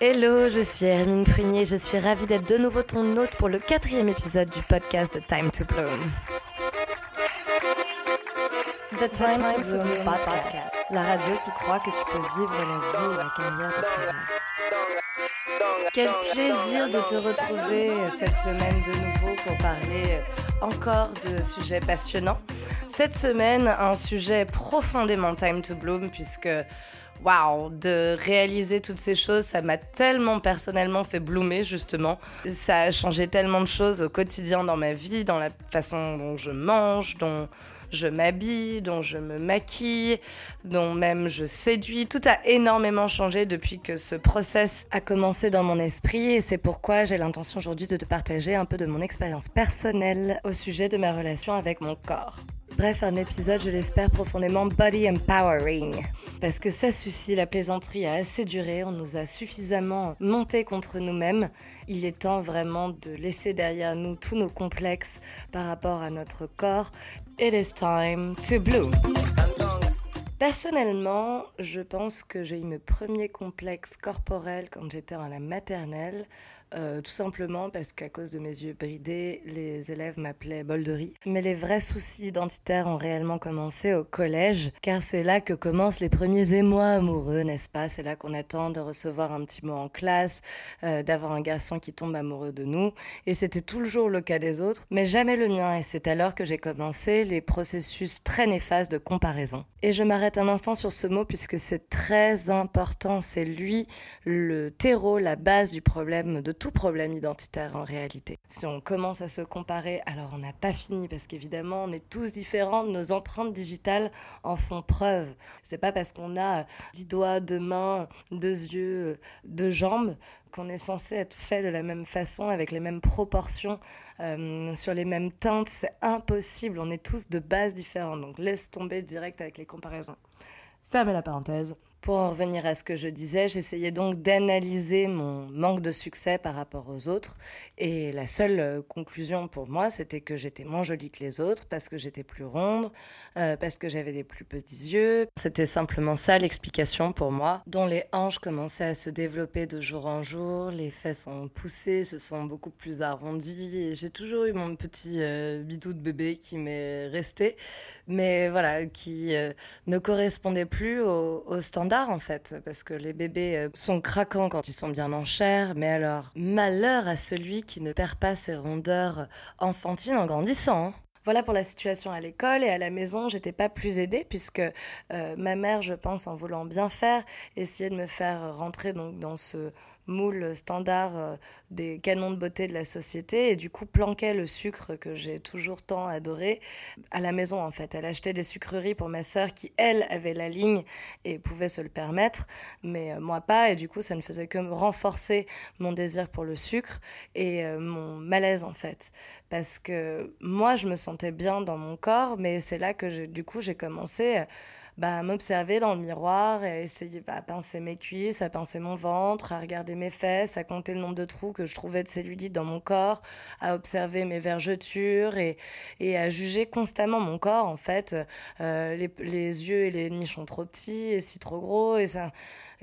Hello, je suis Hermine Prunier, je suis ravie d'être de nouveau ton hôte pour le quatrième épisode du podcast Time to Bloom. The Time, to, Bloom, podcast. la radio qui croit que tu peux vivre la vie et la carrière de rêves. Quel plaisir de te retrouver cette semaine de nouveau pour parler encore de sujets passionnants. Cette semaine, un sujet profondément Time to Bloom puisque waouh, de réaliser toutes ces choses, ça m'a tellement personnellement fait bloomer justement. Ça a changé tellement de choses au quotidien dans ma vie, dans la façon dont je mange, dont je m'habille, dont je me maquille, dont même je séduis. Tout a énormément changé depuis que ce process a commencé dans mon esprit et c'est pourquoi j'ai l'intention aujourd'hui de te partager un peu de mon expérience personnelle au sujet de ma relation avec mon corps. Bref, un épisode, je l'espère, profondément body empowering. Parce que ça suffit, la plaisanterie a assez duré, on nous a suffisamment monté contre nous-mêmes. Il est temps vraiment de laisser derrière nous tous nos complexes par rapport à notre corps. It is time to bloom. Personnellement, je pense que j'ai eu mes premiers complexes corporels quand j'étais à la maternelle. Euh, tout simplement parce qu'à cause de mes yeux bridés, les élèves m'appelaient bol de riz. Mais les vrais soucis identitaires ont réellement commencé au collège, car c'est là que commencent les premiers émois amoureux, n'est-ce pas? C'est là qu'on attend de recevoir un petit mot en classe, euh, d'avoir un garçon qui tombe amoureux de nous, et c'était toujours le cas des autres, mais jamais le mien, et c'est alors que j'ai commencé les processus très néfastes de comparaison. Et je m'arrête un instant sur ce mot puisque c'est très important, c'est lui le terreau, la base du problème de tout problème identitaire en réalité. Si on commence à se comparer, alors on n'a pas fini parce qu'évidemment on est tous différents, nos empreintes digitales en font preuve. C'est pas parce qu'on a dix doigts, deux mains, deux yeux, deux jambes qu'on est censé être fait de la même façon, avec les mêmes proportions, euh, sur les mêmes teintes. C'est impossible, on est tous de bases différentes. Donc laisse tomber direct avec les comparaisons. Fermez la parenthèse. Pour en revenir à ce que je disais, j'essayais donc d'analyser mon manque de succès par rapport aux autres. Et la seule euh, conclusion pour moi, c'était que j'étais moins jolie que les autres parce que j'étais plus ronde, euh, parce que j'avais des plus petits yeux. C'était simplement ça l'explication pour moi, dont les hanches commençaient à se développer de jour en jour, les fesses ont poussé, se sont beaucoup plus arrondies. J'ai toujours eu mon petit euh, bidou de bébé qui m'est resté, mais voilà, qui ne correspondait plus au, au standard en fait, parce que les bébés euh, sont craquants quand ils sont bien en chair, mais alors malheur à celui qui ne perd pas ses rondeurs enfantines en grandissant. Voilà pour la situation à l'école et à la maison, j'étais pas plus aidée puisque euh, ma mère, je pense, en voulant bien faire, essayait de me faire rentrer donc dans ce moule standard euh, des canons de beauté de la société. Et du coup planquait le sucre que j'ai toujours tant adoré à la maison en fait. Elle achetait des sucreries pour ma sœur qui elle avait la ligne et pouvait se le permettre mais euh, moi pas. Et du coup ça ne faisait que renforcer mon désir pour le sucre et euh, mon malaise en fait. Parce que moi je me sentais bien dans mon corps mais c'est là que du coup j'ai commencé bah, m'observer dans le miroir et essayer bah, à pincer mes cuisses, à pincer mon ventre, à regarder mes fesses, à compter le nombre de trous que je trouvais de cellulite dans mon corps, à observer mes vergetures et, et à juger constamment mon corps en fait. Euh, les, les yeux et les nichons trop petits et si trop gros et ça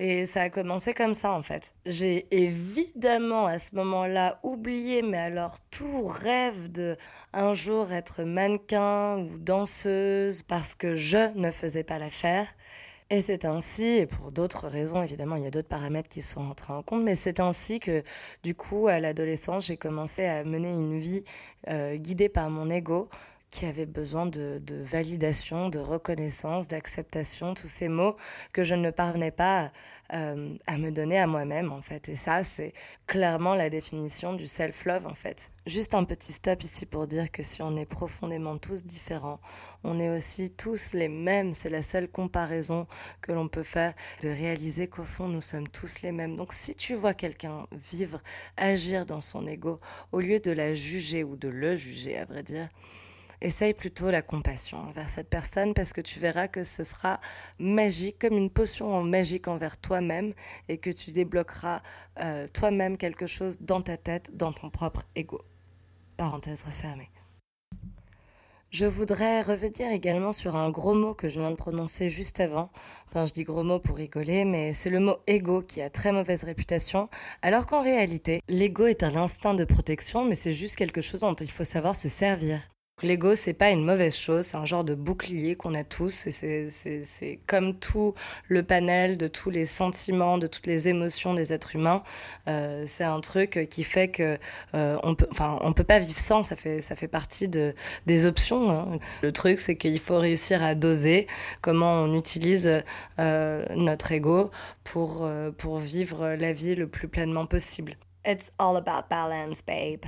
et ça a commencé comme ça en fait. J'ai évidemment à ce moment-là oublié, mais alors tout rêve de un jour être mannequin ou danseuse parce que je ne faisais pas l'affaire. Et c'est ainsi, et pour d'autres raisons, évidemment, il y a d'autres paramètres qui sont entrés en compte, mais c'est ainsi que, du coup, à l'adolescence, j'ai commencé à mener une vie euh, guidée par mon ego, qui avait besoin de, validation, de reconnaissance, d'acceptation, tous ces mots que je ne parvenais pas euh, à me donner à moi-même en fait. Et ça, c'est clairement la définition du self-love en fait. Juste un petit stop ici pour dire que si on est profondément tous différents, on est aussi tous les mêmes. C'est la seule comparaison que l'on peut faire de réaliser qu'au fond, nous sommes tous les mêmes. Donc si tu vois quelqu'un vivre, agir dans son ego, au lieu de la juger ou de le juger, à vrai dire, essaye plutôt la compassion envers cette personne parce que tu verras que ce sera magique, comme une potion magique envers toi-même et que tu débloqueras euh, toi-même quelque chose dans ta tête, dans ton propre ego. Parenthèse refermée. Je voudrais revenir également sur un gros mot que je viens de prononcer juste avant. Enfin, je dis gros mot pour rigoler, mais c'est le mot ego qui a très mauvaise réputation, alors qu'en réalité, l'ego est un instinct de protection, mais c'est juste quelque chose dont il faut savoir se servir. L'ego, c'est pas une mauvaise chose, c'est un genre de bouclier qu'on a tous, c'est comme tout le panel de tous les sentiments, de toutes les émotions des êtres humains. Euh, c'est un truc qui fait que euh, on peut, enfin, on peut pas vivre sans. Ça fait, ça fait partie de des options. Hein. Le truc, c'est qu'il faut réussir à doser comment on utilise euh, notre ego pour pour vivre la vie le plus pleinement possible. It's all about balance, babe.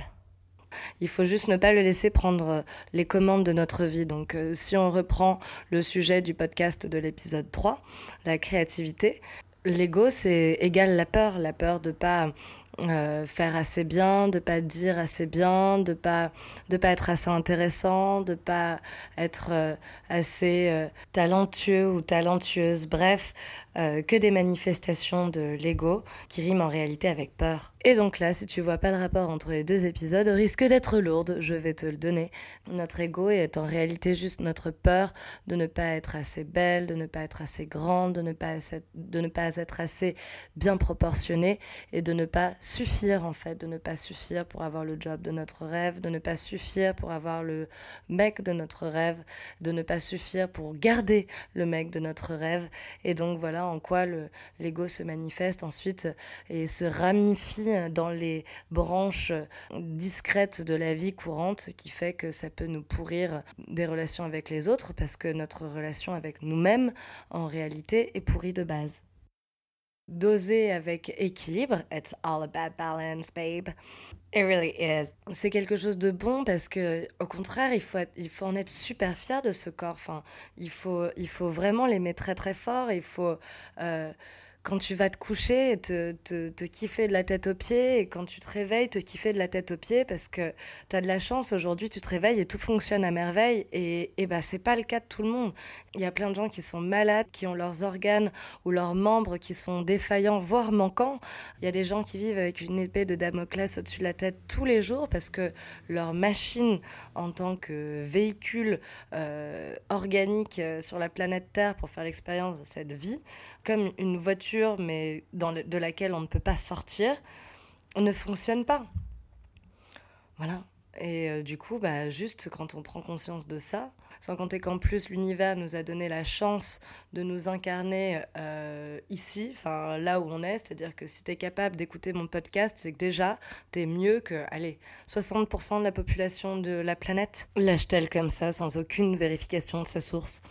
Il faut juste ne pas le laisser prendre euh, les commandes de notre vie. Donc euh, si on reprend le sujet du podcast de l'épisode 3, la créativité, l'ego c'est égal la peur, la peur de pas euh, faire assez bien, de pas dire assez bien, de pas de pas être assez intéressant, de pas être assez talentueux ou talentueuse. Bref, que des manifestations de l'ego qui riment en réalité avec peur. Et donc là, si tu vois pas le rapport entre les deux épisodes, risque d'être lourde, je vais te le donner. Notre ego est en réalité juste notre peur de ne pas être assez belle, de ne pas être assez grande, de ne pas, de ne pas être assez bien proportionnée et de ne pas suffire en fait, de ne pas suffire pour avoir le job de notre rêve, de ne pas suffire pour avoir le mec de notre rêve, de ne pas suffire pour garder le mec de notre rêve. Et donc voilà en quoi l'ego se manifeste ensuite et se ramifie dans les branches discrètes de la vie courante qui fait que ça peut nous pourrir des relations avec les autres parce que notre relation avec nous-mêmes en réalité est pourrie de base. Doser avec équilibre, it's all about balance, babe. It really is. C'est quelque chose de bon parce que, au contraire, il faut, il faut en être super fier de ce corps. Enfin, il faut, il faut vraiment l'aimer très très fort. Il faut euh, quand tu vas te coucher, te, te, te, kiffer de la tête aux pieds, et quand tu te réveilles, te kiffer de la tête aux pieds, parce que tu as de la chance, aujourd'hui tu te réveilles et tout fonctionne à merveille, et, et bah c'est pas le cas de tout le monde. Il y a plein de gens qui sont malades, qui ont leurs organes ou leurs membres qui sont défaillants, voire manquants. Il y a des gens qui vivent avec une épée de Damoclès au-dessus de la tête tous les jours, parce que leur machine en tant que véhicule euh, organique euh, sur la planète Terre pour faire l'expérience de cette vie, comme une voiture, mais de laquelle on ne peut pas sortir, ne fonctionne pas. Voilà. Et euh, du coup, bah, juste quand on prend conscience de ça, sans compter qu'en plus l'univers nous a donné la chance de nous incarner euh, ici, enfin là où on est, c'est-à-dire que si tu es capable d'écouter mon podcast, c'est que déjà tu es mieux que, allez, 60% de la population de la planète. Lâche-t-elle comme ça, sans aucune vérification de sa source.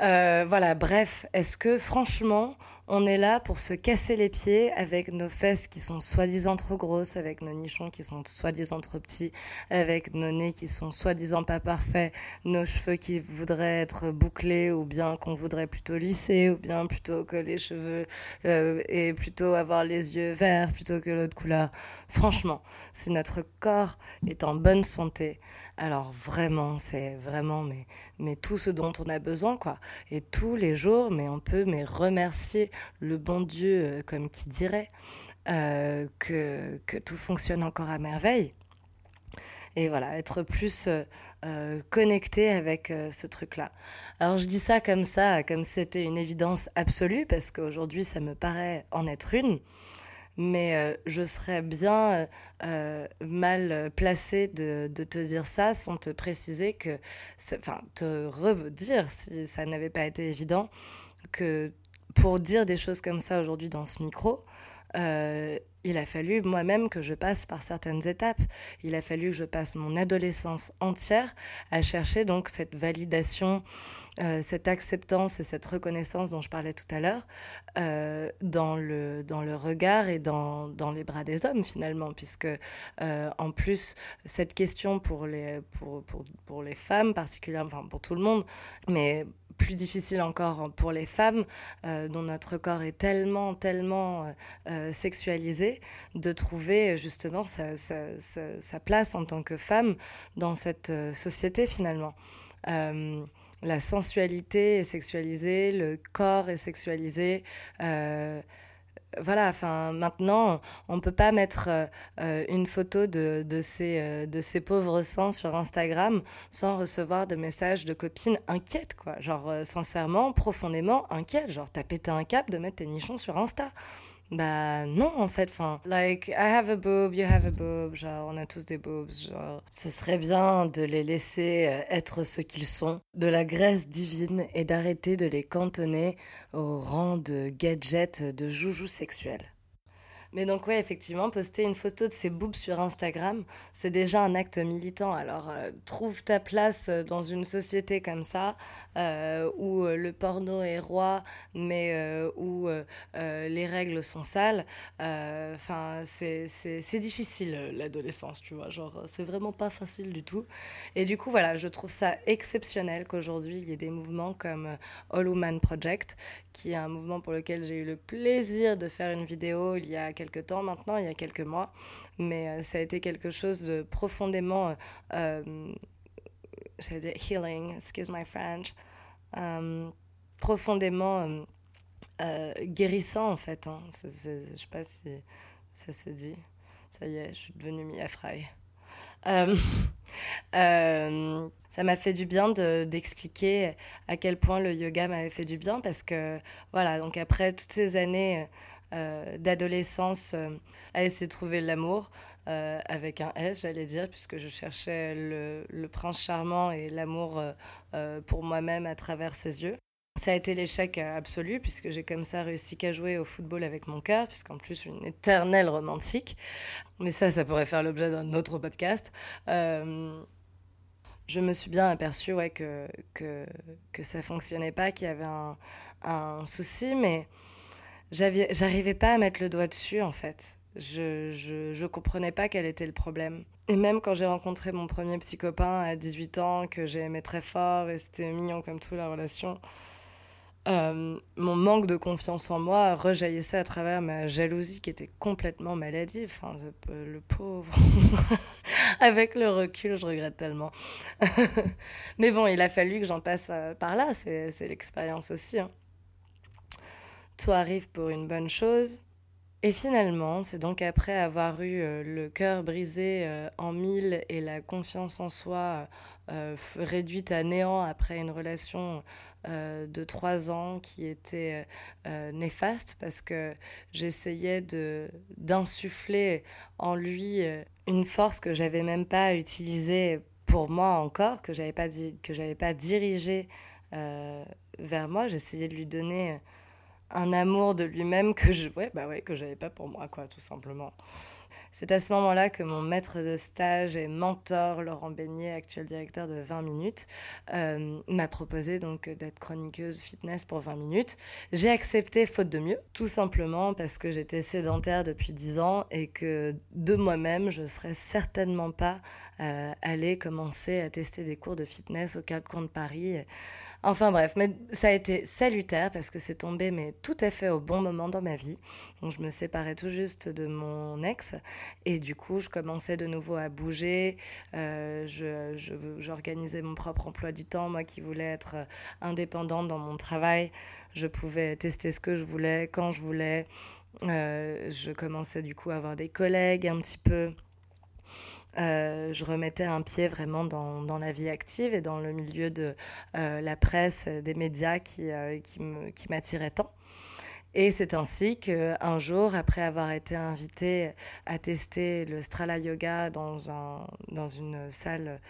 Euh, voilà, bref, est-ce que franchement, on est là pour se casser les pieds avec nos fesses qui sont soi-disant trop grosses, avec nos nichons qui sont soi-disant trop petits, avec nos nez qui sont soi-disant pas parfaits, nos cheveux qui voudraient être bouclés ou bien qu'on voudrait plutôt lisser ou bien plutôt que les cheveux euh, et plutôt avoir les yeux verts plutôt que l'autre couleur? Franchement, si notre corps est en bonne santé, alors vraiment, c'est vraiment mais, mais tout ce dont on a besoin, quoi. Et tous les jours, mais on peut mais remercier le bon Dieu, euh, comme qui dirait, euh, que, que tout fonctionne encore à merveille. Et voilà, être plus euh, connecté avec ce truc-là. Alors je dis ça comme ça, comme c'était une évidence absolue, parce qu'aujourd'hui ça me paraît en être une mais euh, je serais bien euh, euh, mal placée de, de, te dire ça sans te préciser que, enfin, te redire si ça n'avait pas été évident, que pour dire des choses comme ça aujourd'hui dans ce micro, il a fallu moi-même que je passe par certaines étapes. Il a fallu que je passe mon adolescence entière à chercher donc cette validation euh, cette acceptance et cette reconnaissance dont je parlais tout à l'heure euh, dans, le, dans le regard et dans, dans les bras des hommes finalement, puisque euh, en plus cette question pour les, pour, pour, pour les femmes particulièrement, enfin pour tout le monde, mais plus difficile encore pour les femmes, dont notre corps est tellement, tellement sexualisé, de trouver justement sa, place en tant que femme dans cette société finalement la sensualité est sexualisée, le corps est sexualisé. Euh, voilà, enfin maintenant, on peut pas mettre euh, une photo de, de, ces, de ces pauvres sangs sur Instagram sans recevoir de messages de copines inquiètes, quoi. Genre, sincèrement, profondément inquiètes. Genre, t'as pété un cap de mettre tes nichons sur Insta. Bah non en fait, enfin, like I have a boob, you have a boob, genre on a tous des boobs, genre ce serait bien de les laisser euh, être ce qu'ils sont, de la graisse divine et d'arrêter de les cantonner au rang de gadgets de joujoux sexuels. Mais donc ouais, effectivement, poster une photo de ses boobs sur Instagram, c'est déjà un acte militant. Alors euh, trouve ta place dans une société comme ça, euh, où euh, le porno est roi, mais euh, où les règles sont sales. Enfin, c'est difficile l'adolescence, tu vois. Genre, c'est vraiment pas facile du tout. Et du coup, voilà, je trouve ça exceptionnel qu'aujourd'hui il y ait des mouvements comme All Woman Project, qui est un mouvement pour lequel j'ai eu le plaisir de faire une vidéo il y a quelques temps maintenant, il y a quelques mois. Mais ça a été quelque chose de profondément j'allais dire healing, excuse my French, euh, profondément euh, euh, guérissant en fait. Hein. je sais pas si ça se dit. Ça y est, je suis devenue Mia Fry. ça m'a fait du bien d'expliquer à quel point le yoga m'avait fait du bien parce que voilà, donc après toutes ces années d'adolescence à essayer de trouver l'amour, euh, avec un S, j'allais dire, puisque je cherchais le, prince charmant et l'amour euh, euh, pour moi-même à travers ses yeux. Ça a été l'échec absolu, puisque j'ai comme ça réussi qu'à jouer au football avec mon cœur, puisqu'en plus, une éternelle romantique. Mais ça, ça pourrait faire l'objet d'un autre podcast. je me suis bien aperçue ouais, que, que, que ça fonctionnait pas, qu'il y avait un souci, mais j'arrivais pas à mettre le doigt dessus, en fait je, je, je, comprenais pas quel était le problème. Et même quand j'ai rencontré mon premier petit copain à 18 ans, que j'ai aimé très fort et c'était mignon comme tout la relation, euh, mon manque de confiance en moi rejaillissait à travers ma jalousie qui était complètement maladive. Enfin, le pauvre. Avec le recul, je regrette tellement. Mais bon, il a fallu que j'en passe euh, par là. C'est l'expérience aussi. Hein. Tout arrive pour une bonne chose. Et finalement, c'est donc après avoir eu euh, le cœur brisé euh, en mille et la confiance en soi euh, réduite à néant après une relation de trois ans qui était néfaste parce que j'essayais d'insuffler en lui une force que j'avais même pas utilisée pour moi encore, que j'avais pas que j'avais pas dirigée vers moi. J'essayais de lui donner un amour de lui-même que je ouais, bah ouais, que j'avais pas pour moi quoi tout simplement. C'est à ce moment-là que mon maître de stage et mentor Laurent Beignet, actuel directeur de 20 minutes, euh, m'a proposé donc d'être chroniqueuse fitness pour 20 minutes. J'ai accepté faute de mieux, tout simplement parce que j'étais sédentaire depuis 10 ans et que de moi-même, je serais certainement pas euh, allée commencer à tester des cours de fitness au Cap de Paris. Enfin bref, mais ça a été salutaire parce que c'est tombé mais tout à fait au bon moment dans ma vie. Donc je me séparais tout juste de mon ex et du coup je commençais de nouveau à bouger. Euh, j'organisais mon propre emploi du temps, moi qui voulais être indépendante dans mon travail. Je pouvais tester ce que je voulais, quand je voulais. Euh, je commençais du coup à avoir des collègues un petit peu. Euh, je remettais un pied vraiment dans, dans, la vie active et dans le milieu de euh, la presse, des médias qui, euh, qui m'attiraient tant. Et c'est ainsi qu'un jour, après avoir été invité à tester le Strala Yoga dans, un, dans une salle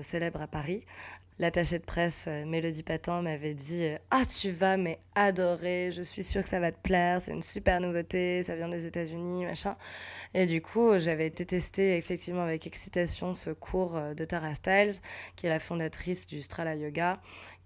célèbre à Paris, l'attachée de presse Mélodie Patin m'avait dit Ah, tu vas mais adorer, je suis sûre que ça va te plaire, c'est une super nouveauté, ça vient des États-Unis, machin. Et du coup, j'avais été tester effectivement avec excitation ce cours euh, de Tara Styles, qui est la fondatrice du Strala Yoga,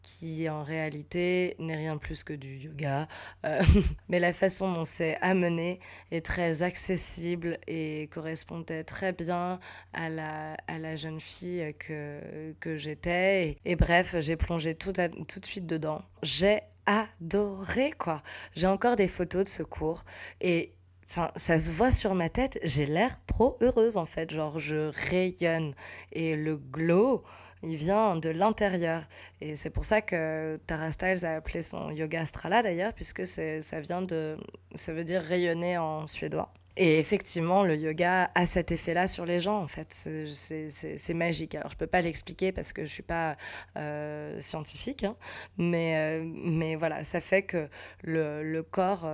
qui en réalité n'est rien plus que du yoga. Euh, mais la façon dont c'est amené est très accessible et correspondait très bien à la, à la jeune fille que, que j'étais. Et, bref, j'ai plongé tout, tout de suite dedans. J'ai adoré quoi. J'ai encore des photos de ce cours et Enfin, ça se voit sur ma tête, j'ai l'air trop heureuse en fait, genre je rayonne. Et le glow, il vient de l'intérieur. Et c'est pour ça que Tara Styles a appelé son yoga Strala d'ailleurs, puisque ça vient de. ça veut dire rayonner en suédois. Et effectivement, le yoga a cet effet-là sur les gens, en fait. C'est magique. Alors, je peux pas l'expliquer parce que je suis pas euh, scientifique, hein, mais, euh, mais voilà, ça fait que le, le corps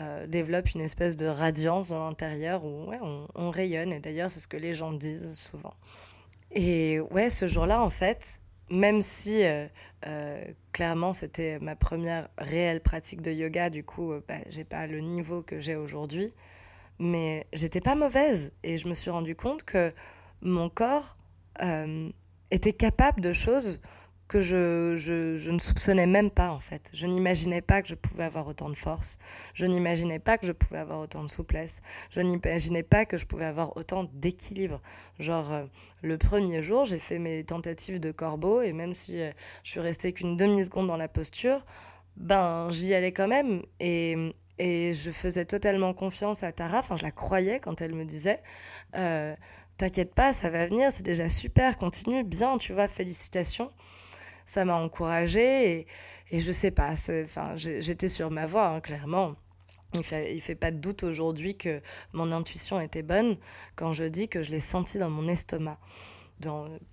euh, développe une espèce de radiance dans l'intérieur où on, on, rayonne. Et d'ailleurs, c'est ce que les gens disent souvent. Et ouais, ce jour-là, en fait, même si clairement c'était ma première réelle pratique de yoga, du coup, bah, j'ai pas le niveau que j'ai aujourd'hui mais j'étais pas mauvaise. Et je me suis rendu compte que mon corps euh, était capable de choses que je, je, je, ne soupçonnais même pas en fait. Je n'imaginais pas que je pouvais avoir autant de force. Je n'imaginais pas que je pouvais avoir autant de souplesse. Je n'imaginais pas que je pouvais avoir autant d'équilibre. Genre, euh, le premier jour, j'ai fait mes tentatives de corbeau et même si euh, je suis restée qu'une demi-seconde dans la posture, ben j'y allais quand même. Et, et je faisais totalement confiance à Tara, enfin je la croyais quand elle me disait euh, T'inquiète pas, ça va venir, c'est déjà super, continue, bien, tu vois, félicitations. Ça m'a encouragée et, et je sais pas, enfin, j'étais sur ma voie, hein, clairement. Il fait, fait pas de doute aujourd'hui que mon intuition était bonne quand je dis que je l'ai senti dans mon estomac.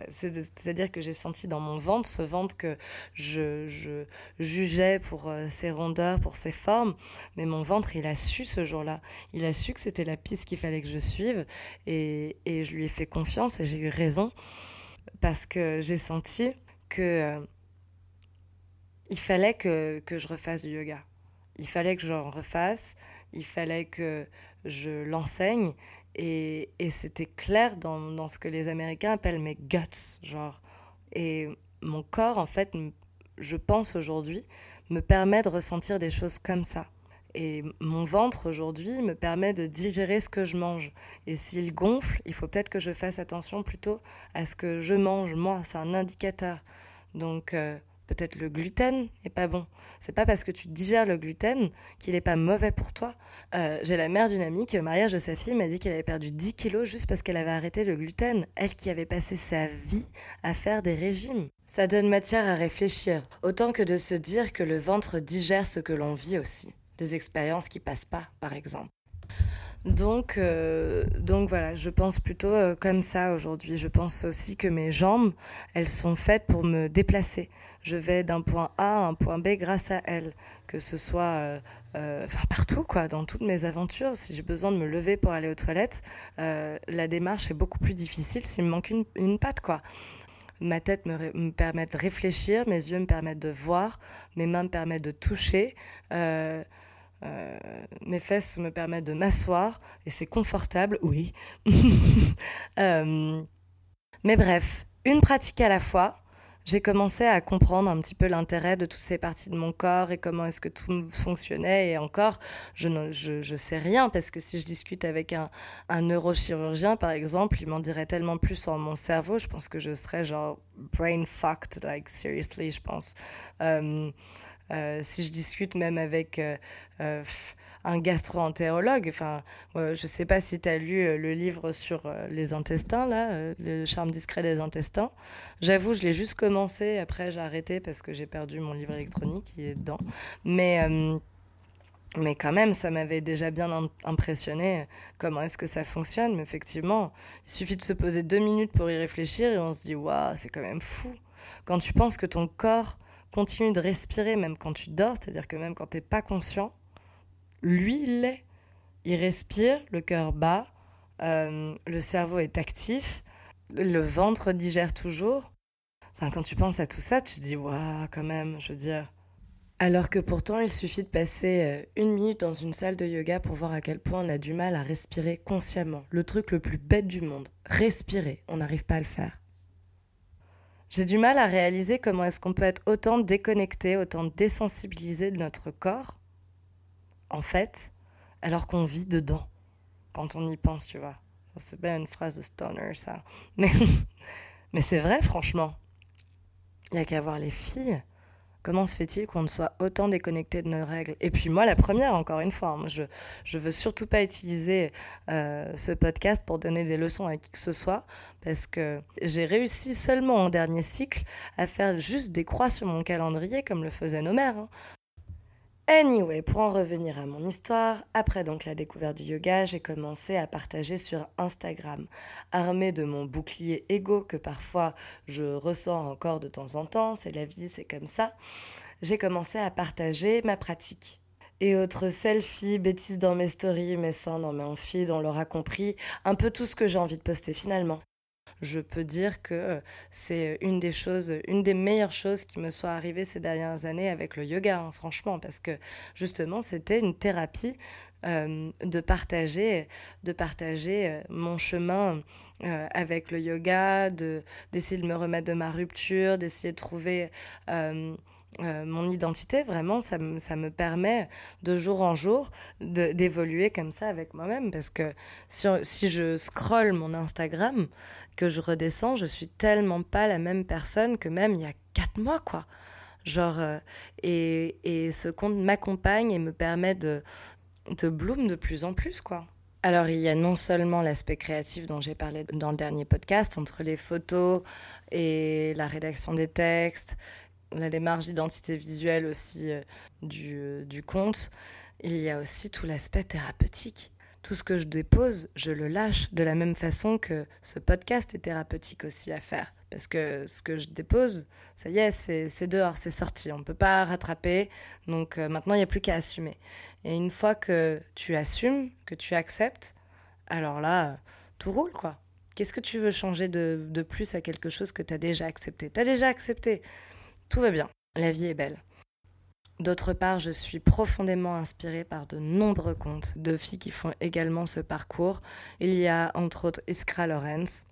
C'est-à-dire que j'ai senti dans mon ventre, ce ventre que je, jugeais pour euh, ses rondeurs, pour ses formes, mais mon ventre, il a su ce jour-là. Il a su que c'était la piste qu'il fallait que je suive et, je lui ai fait confiance et j'ai eu raison parce que j'ai senti que euh, il fallait que, que je refasse du yoga. Il fallait que j'en refasse, il fallait que je l'enseigne et, et c'était clair dans, dans, ce que les Américains appellent mes guts, genre. Et mon corps, en fait, je pense aujourd'hui, me permet de ressentir des choses comme ça. Et mon ventre aujourd'hui me permet de digérer ce que je mange. Et s'il gonfle, il faut peut-être que je fasse attention plutôt à ce que je mange, moi. C'est un indicateur. Donc, euh, peut-être le gluten n'est pas bon. C'est pas parce que tu digères le gluten qu'il n'est pas mauvais pour toi. Euh, j'ai la mère d'une amie qui, au mariage de sa fille, m'a dit qu'elle avait perdu 10 kilos juste parce qu'elle avait arrêté le gluten. Elle qui avait passé sa vie à faire des régimes. Ça donne matière à réfléchir, autant que de se dire que le ventre digère ce que l'on vit aussi. Des expériences qui passent pas, par exemple. Donc, euh, donc voilà, je pense plutôt euh, comme ça aujourd'hui. Je pense aussi que mes jambes, elles sont faites pour me déplacer. Je vais d'un point A à un point B grâce à elles, que ce soit euh, partout, quoi, dans toutes mes aventures. Si j'ai besoin de me lever pour aller aux toilettes, la démarche est beaucoup plus difficile s'il me manque une, une patte, quoi. Ma tête me, me, permet de réfléchir, mes yeux me permettent de voir, mes mains me permettent de toucher. Euh, mes fesses me permettent de m'asseoir et c'est confortable, oui. euh, mais bref, une pratique à la fois. J'ai commencé à comprendre un petit peu l'intérêt de toutes ces parties de mon corps et comment est-ce que tout fonctionnait. Et encore, je ne sais rien parce que si je discute avec un, neurochirurgien, par exemple, il m'en dirait tellement plus sur mon cerveau. Je pense que je serais genre brain fucked, like seriously, je pense. Euh, si je discute même avec euh, euh, un gastro-entérologue, enfin, euh, je sais pas si tu as lu euh, le livre sur les intestins, là, le charme discret des intestins. J'avoue, je l'ai juste commencé, après j'ai arrêté parce que j'ai perdu mon livre électronique, il est dedans. Mais... Mais quand même, ça m'avait déjà bien impressionné comment est-ce que ça fonctionne. Mais effectivement, il suffit de se poser deux minutes pour y réfléchir et on se dit, waouh, c'est quand même fou. Quand tu penses que ton corps continue de respirer même quand tu dors, c'est-à-dire que même quand tu n'es pas conscient, lui, il l'est. Il respire, le cœur bat, euh, le cerveau est actif, le ventre digère toujours. Enfin, quand tu penses à tout ça, tu te dis, waouh, quand même, je veux dire. Alors que pourtant, il suffit de passer euh, une minute dans une salle de yoga pour voir à quel point on a du mal à respirer consciemment. Le truc le plus bête du monde. Respirer, on n'arrive pas à le faire. J'ai du mal à réaliser comment est-ce qu'on peut être autant déconnecté, autant désensibilisé de notre corps, en fait, alors qu'on vit dedans, quand on y pense, tu vois. C'est bien une phrase de stoner, ça. Mais, mais c'est vrai, franchement. Il n'y a qu'à voir les filles. Comment se fait-il qu'on ne soit autant déconnecté de nos règles? Et puis moi, la première, encore une fois, hein, je je veux surtout pas utiliser euh, ce podcast pour donner des leçons à qui que ce soit, parce que j'ai réussi seulement en dernier cycle à faire juste des croix sur mon calendrier comme le faisaient nos mères. Hein. Anyway, pour en revenir à mon histoire, après donc la découverte du yoga, j'ai commencé à partager sur Instagram. Armée de mon bouclier égo que parfois je ressens encore de temps en temps, c'est la vie, c'est comme ça, j'ai commencé à partager ma pratique. Et autres selfies, bêtises dans mes stories, mes seins dans mes feed, on l'aura compris, un peu tout ce que j'ai envie de poster finalement je peux dire que euh, c'est une des choses, une des meilleures choses qui me soit arrivée ces dernières années avec le yoga, hein, franchement, parce que justement, c'était une thérapie euh, de partager, euh, mon chemin avec le yoga, de d'essayer de me remettre de ma rupture, d'essayer de trouver mon identité, vraiment, ça, me, ça me permet de jour en jour d'évoluer comme ça avec moi-même. Parce que si, si je scrolle mon Instagram, que je redescends, je suis tellement pas la même personne que même il y a quatre mois, quoi. Genre, euh, et, et ce compte m'accompagne et me permet de, de bloom de plus en plus, quoi. Alors, il y a non seulement l'aspect créatif dont j'ai parlé dans le dernier podcast, entre les photos et la rédaction des textes, la démarche d'identité visuelle aussi euh, du, euh, du compte, il y a aussi tout l'aspect thérapeutique tout ce que je dépose, je le lâche de la même façon que ce podcast est thérapeutique aussi à faire. Parce que ce que je dépose, ça y est, c'est dehors, c'est sorti. On ne peut pas rattraper. Donc euh, maintenant, il n'y a plus qu'à assumer. Et une fois que tu assumes, que tu acceptes, alors là, tout roule, quoi. Qu'est-ce que tu veux changer de, de plus à quelque chose que tu as déjà accepté? Tu as déjà accepté. Tout va bien. La vie est belle. D'autre part, je suis profondément inspirée par de nombreux comptes de filles qui font également ce parcours. Il y a entre autres Iskra Lorenz,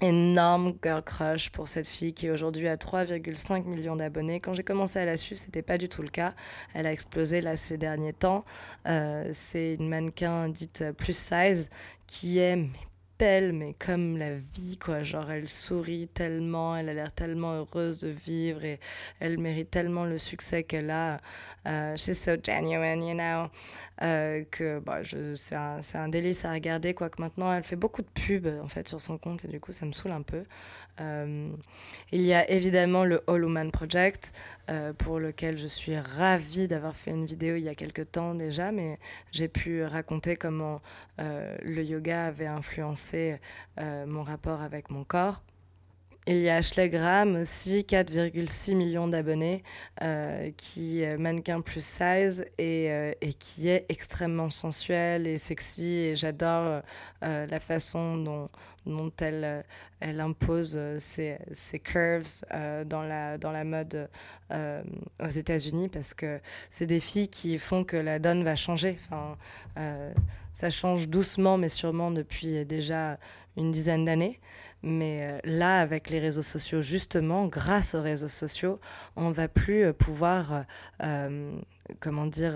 énorme girl crush pour cette fille qui aujourd'hui a 3,5 millions d'abonnés. Quand j'ai commencé à la suivre, c'était pas du tout le cas. Elle a explosé là ces derniers temps. Euh, c'est une mannequin dite plus size qui est belle, mais comme la vie, quoi. Genre, elle sourit tellement, elle a l'air tellement heureuse de vivre et elle mérite tellement le succès qu'elle a. Uh, she's so genuine, you know. Euh, que bah, c'est un, un, délice à regarder, quoique maintenant elle fait beaucoup de pubs en fait sur son compte et du coup ça me saoule un peu. Euh, il y a évidemment le All Woman Project euh, pour lequel je suis ravie d'avoir fait une vidéo il y a quelques temps déjà, mais j'ai pu raconter comment le yoga avait influencé mon rapport avec mon corps. Il y a Ashley Graham aussi, 4,6 millions d'abonnés, euh, qui est mannequin plus size et, euh, qui est extrêmement sensuelle et sexy. Et j'adore euh, la façon dont, dont elle, elle impose ses, ses curves dans, la, dans la mode aux États-Unis parce que c'est des filles qui font que la donne va changer. Enfin, ça change doucement mais sûrement depuis déjà une dizaine d'années. Mais euh, là, avec les réseaux sociaux, justement, grâce aux réseaux sociaux, on va plus euh, pouvoir, euh, comment dire,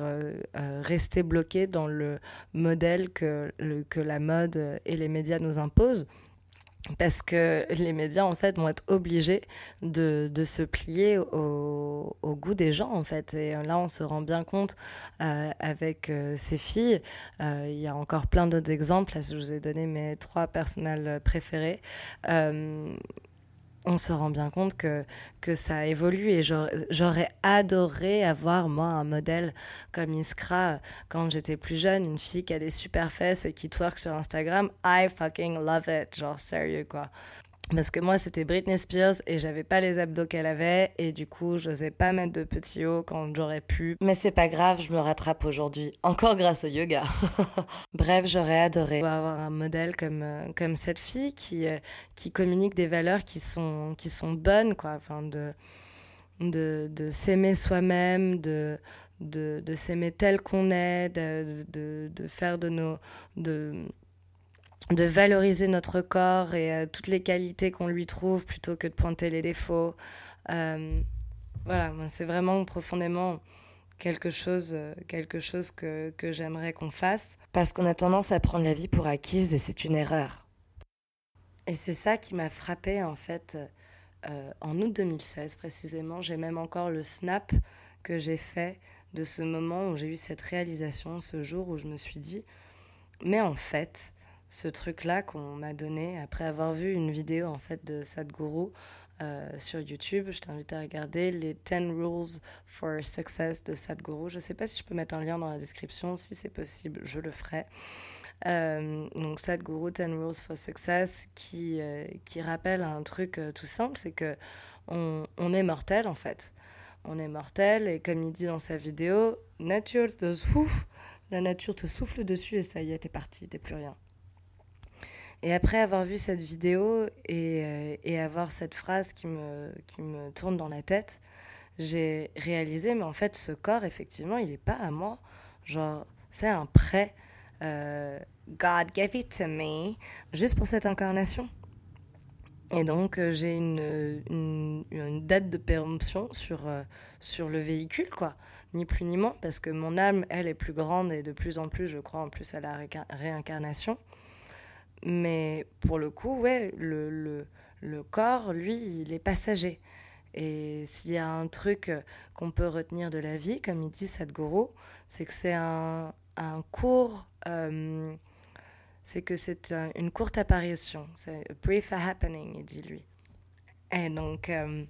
rester bloqué dans le modèle que, que la mode et les médias nous imposent. Parce que les médias en fait vont être obligés de, de se plier au, au, goût des gens en fait. Et là on se rend bien compte euh, avec euh, ces filles. Euh, il y a encore plein d'autres exemples. Là je vous ai donné mes trois personnels préférés. Euh, on se rend bien compte que, que ça évolue et j'aurais adoré avoir moi un modèle comme Iskra quand j'étais plus jeune, une fille qui a des super fesses et qui twerk sur Instagram. I fucking love it, genre sérieux quoi. Parce que moi, c'était Britney Spears et j'avais pas les abdos qu'elle avait et du coup, j'osais pas mettre de petits hauts quand j'aurais pu. Mais c'est pas grave, je me rattrape aujourd'hui. Encore grâce au yoga. Bref, j'aurais adoré avoir un modèle comme, euh, comme cette fille qui, euh, qui communique des valeurs qui sont, qui sont bonnes, quoi. Enfin, de, de, de s'aimer soi-même, de, de, de s'aimer tel qu'on est, de, de, faire de nos. De valoriser notre corps et euh, toutes les qualités qu'on lui trouve plutôt que de pointer les défauts. Euh, voilà, c'est vraiment profondément quelque chose, euh, quelque chose que, que j'aimerais qu'on fasse parce qu'on a tendance à prendre la vie pour acquise et c'est une erreur. Et c'est ça qui m'a frappé en fait en août 2016 précisément. J'ai même encore le snap que j'ai fait de ce moment où j'ai eu cette réalisation, ce jour où je me suis dit, mais en fait, ce truc-là qu'on m'a donné après avoir vu une vidéo en fait de Sadhguru euh, sur YouTube, je t'invite à regarder les 10 Rules for Success de Sadhguru. Je ne sais pas si je peux mettre un lien dans la description, si c'est possible, je le ferai. Euh, donc Sadhguru 10 Rules for Success qui, euh, qui rappelle un truc tout simple, c'est que on, on est mortel en fait on est mortel et comme il dit dans sa vidéo, nature te souffle, la nature te souffle dessus et ça y est, t'es parti, t'es plus rien. Et après avoir vu cette vidéo et, euh, et, avoir cette phrase qui me, qui me tourne dans la tête, j'ai réalisé, mais en fait, ce corps, effectivement, il n'est pas à moi. Genre, c'est un prêt. Euh, God gave it to me, juste pour cette incarnation. Et donc, euh, j'ai une, une, date de péremption sur, sur le véhicule, quoi. Ni plus ni moins, parce que mon âme, elle, est plus grande et de plus en plus, je crois, en plus à la réincarnation. Mais pour le coup, ouais, le, le, le corps, lui, il est passager. Et s'il y a un truc qu'on peut retenir de la vie, comme il dit Sadhguru, c'est que c'est un, un court... Euh, c'est que c'est une courte apparition. C'est a brief happening, il dit lui. Et donc, euh,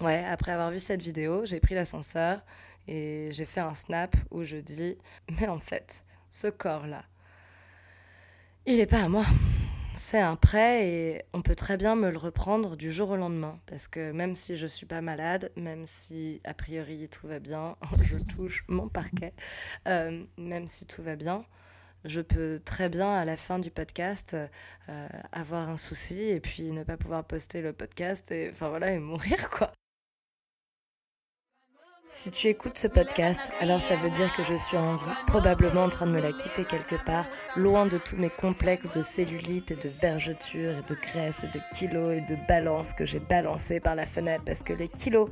ouais, après avoir vu cette vidéo, j'ai pris l'ascenseur et j'ai fait un snap où je dis Mais en fait, ce corps-là, il n'est pas à moi. C'est un prêt et on peut très bien me le reprendre du jour au lendemain. Parce que même si je suis pas malade, même si a priori tout va bien, je touche mon parquet, euh, même si tout va bien, je peux très bien à la fin du podcast euh, avoir un souci et puis ne pas pouvoir poster le podcast et voilà et mourir quoi. Si tu écoutes ce podcast, alors ça veut dire que je suis en vie, probablement en train de me la kiffer quelque part, loin de tous mes complexes de cellulite et de vergeture et de graisse et de kilos et de balance que j'ai balancé par la fenêtre parce que les kilos,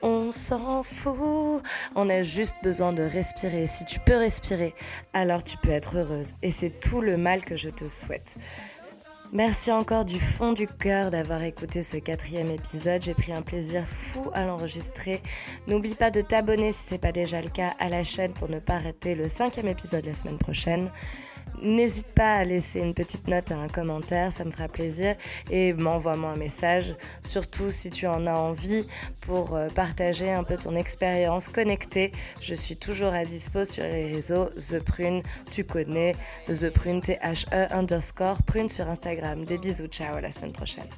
on s'en fout. On a juste besoin de respirer. Si tu peux respirer, alors tu peux être heureuse. Et c'est tout le mal que je te souhaite. Merci encore du fond du cœur d'avoir écouté ce quatrième épisode. J'ai pris un plaisir fou à l'enregistrer. N'oublie pas de t'abonner si ce n'est pas déjà le cas à la chaîne pour ne pas rater le cinquième épisode la semaine prochaine. N'hésite pas à laisser une petite note et un commentaire, ça me fera plaisir. Et m'envoie-moi un message, surtout si tu en as envie pour euh, partager un peu ton expérience connectée. Je suis toujours à dispo sur les réseaux The Prune, tu connais The Prune, T-H-E underscore Prune sur Instagram. Des bisous, ciao, à la semaine prochaine.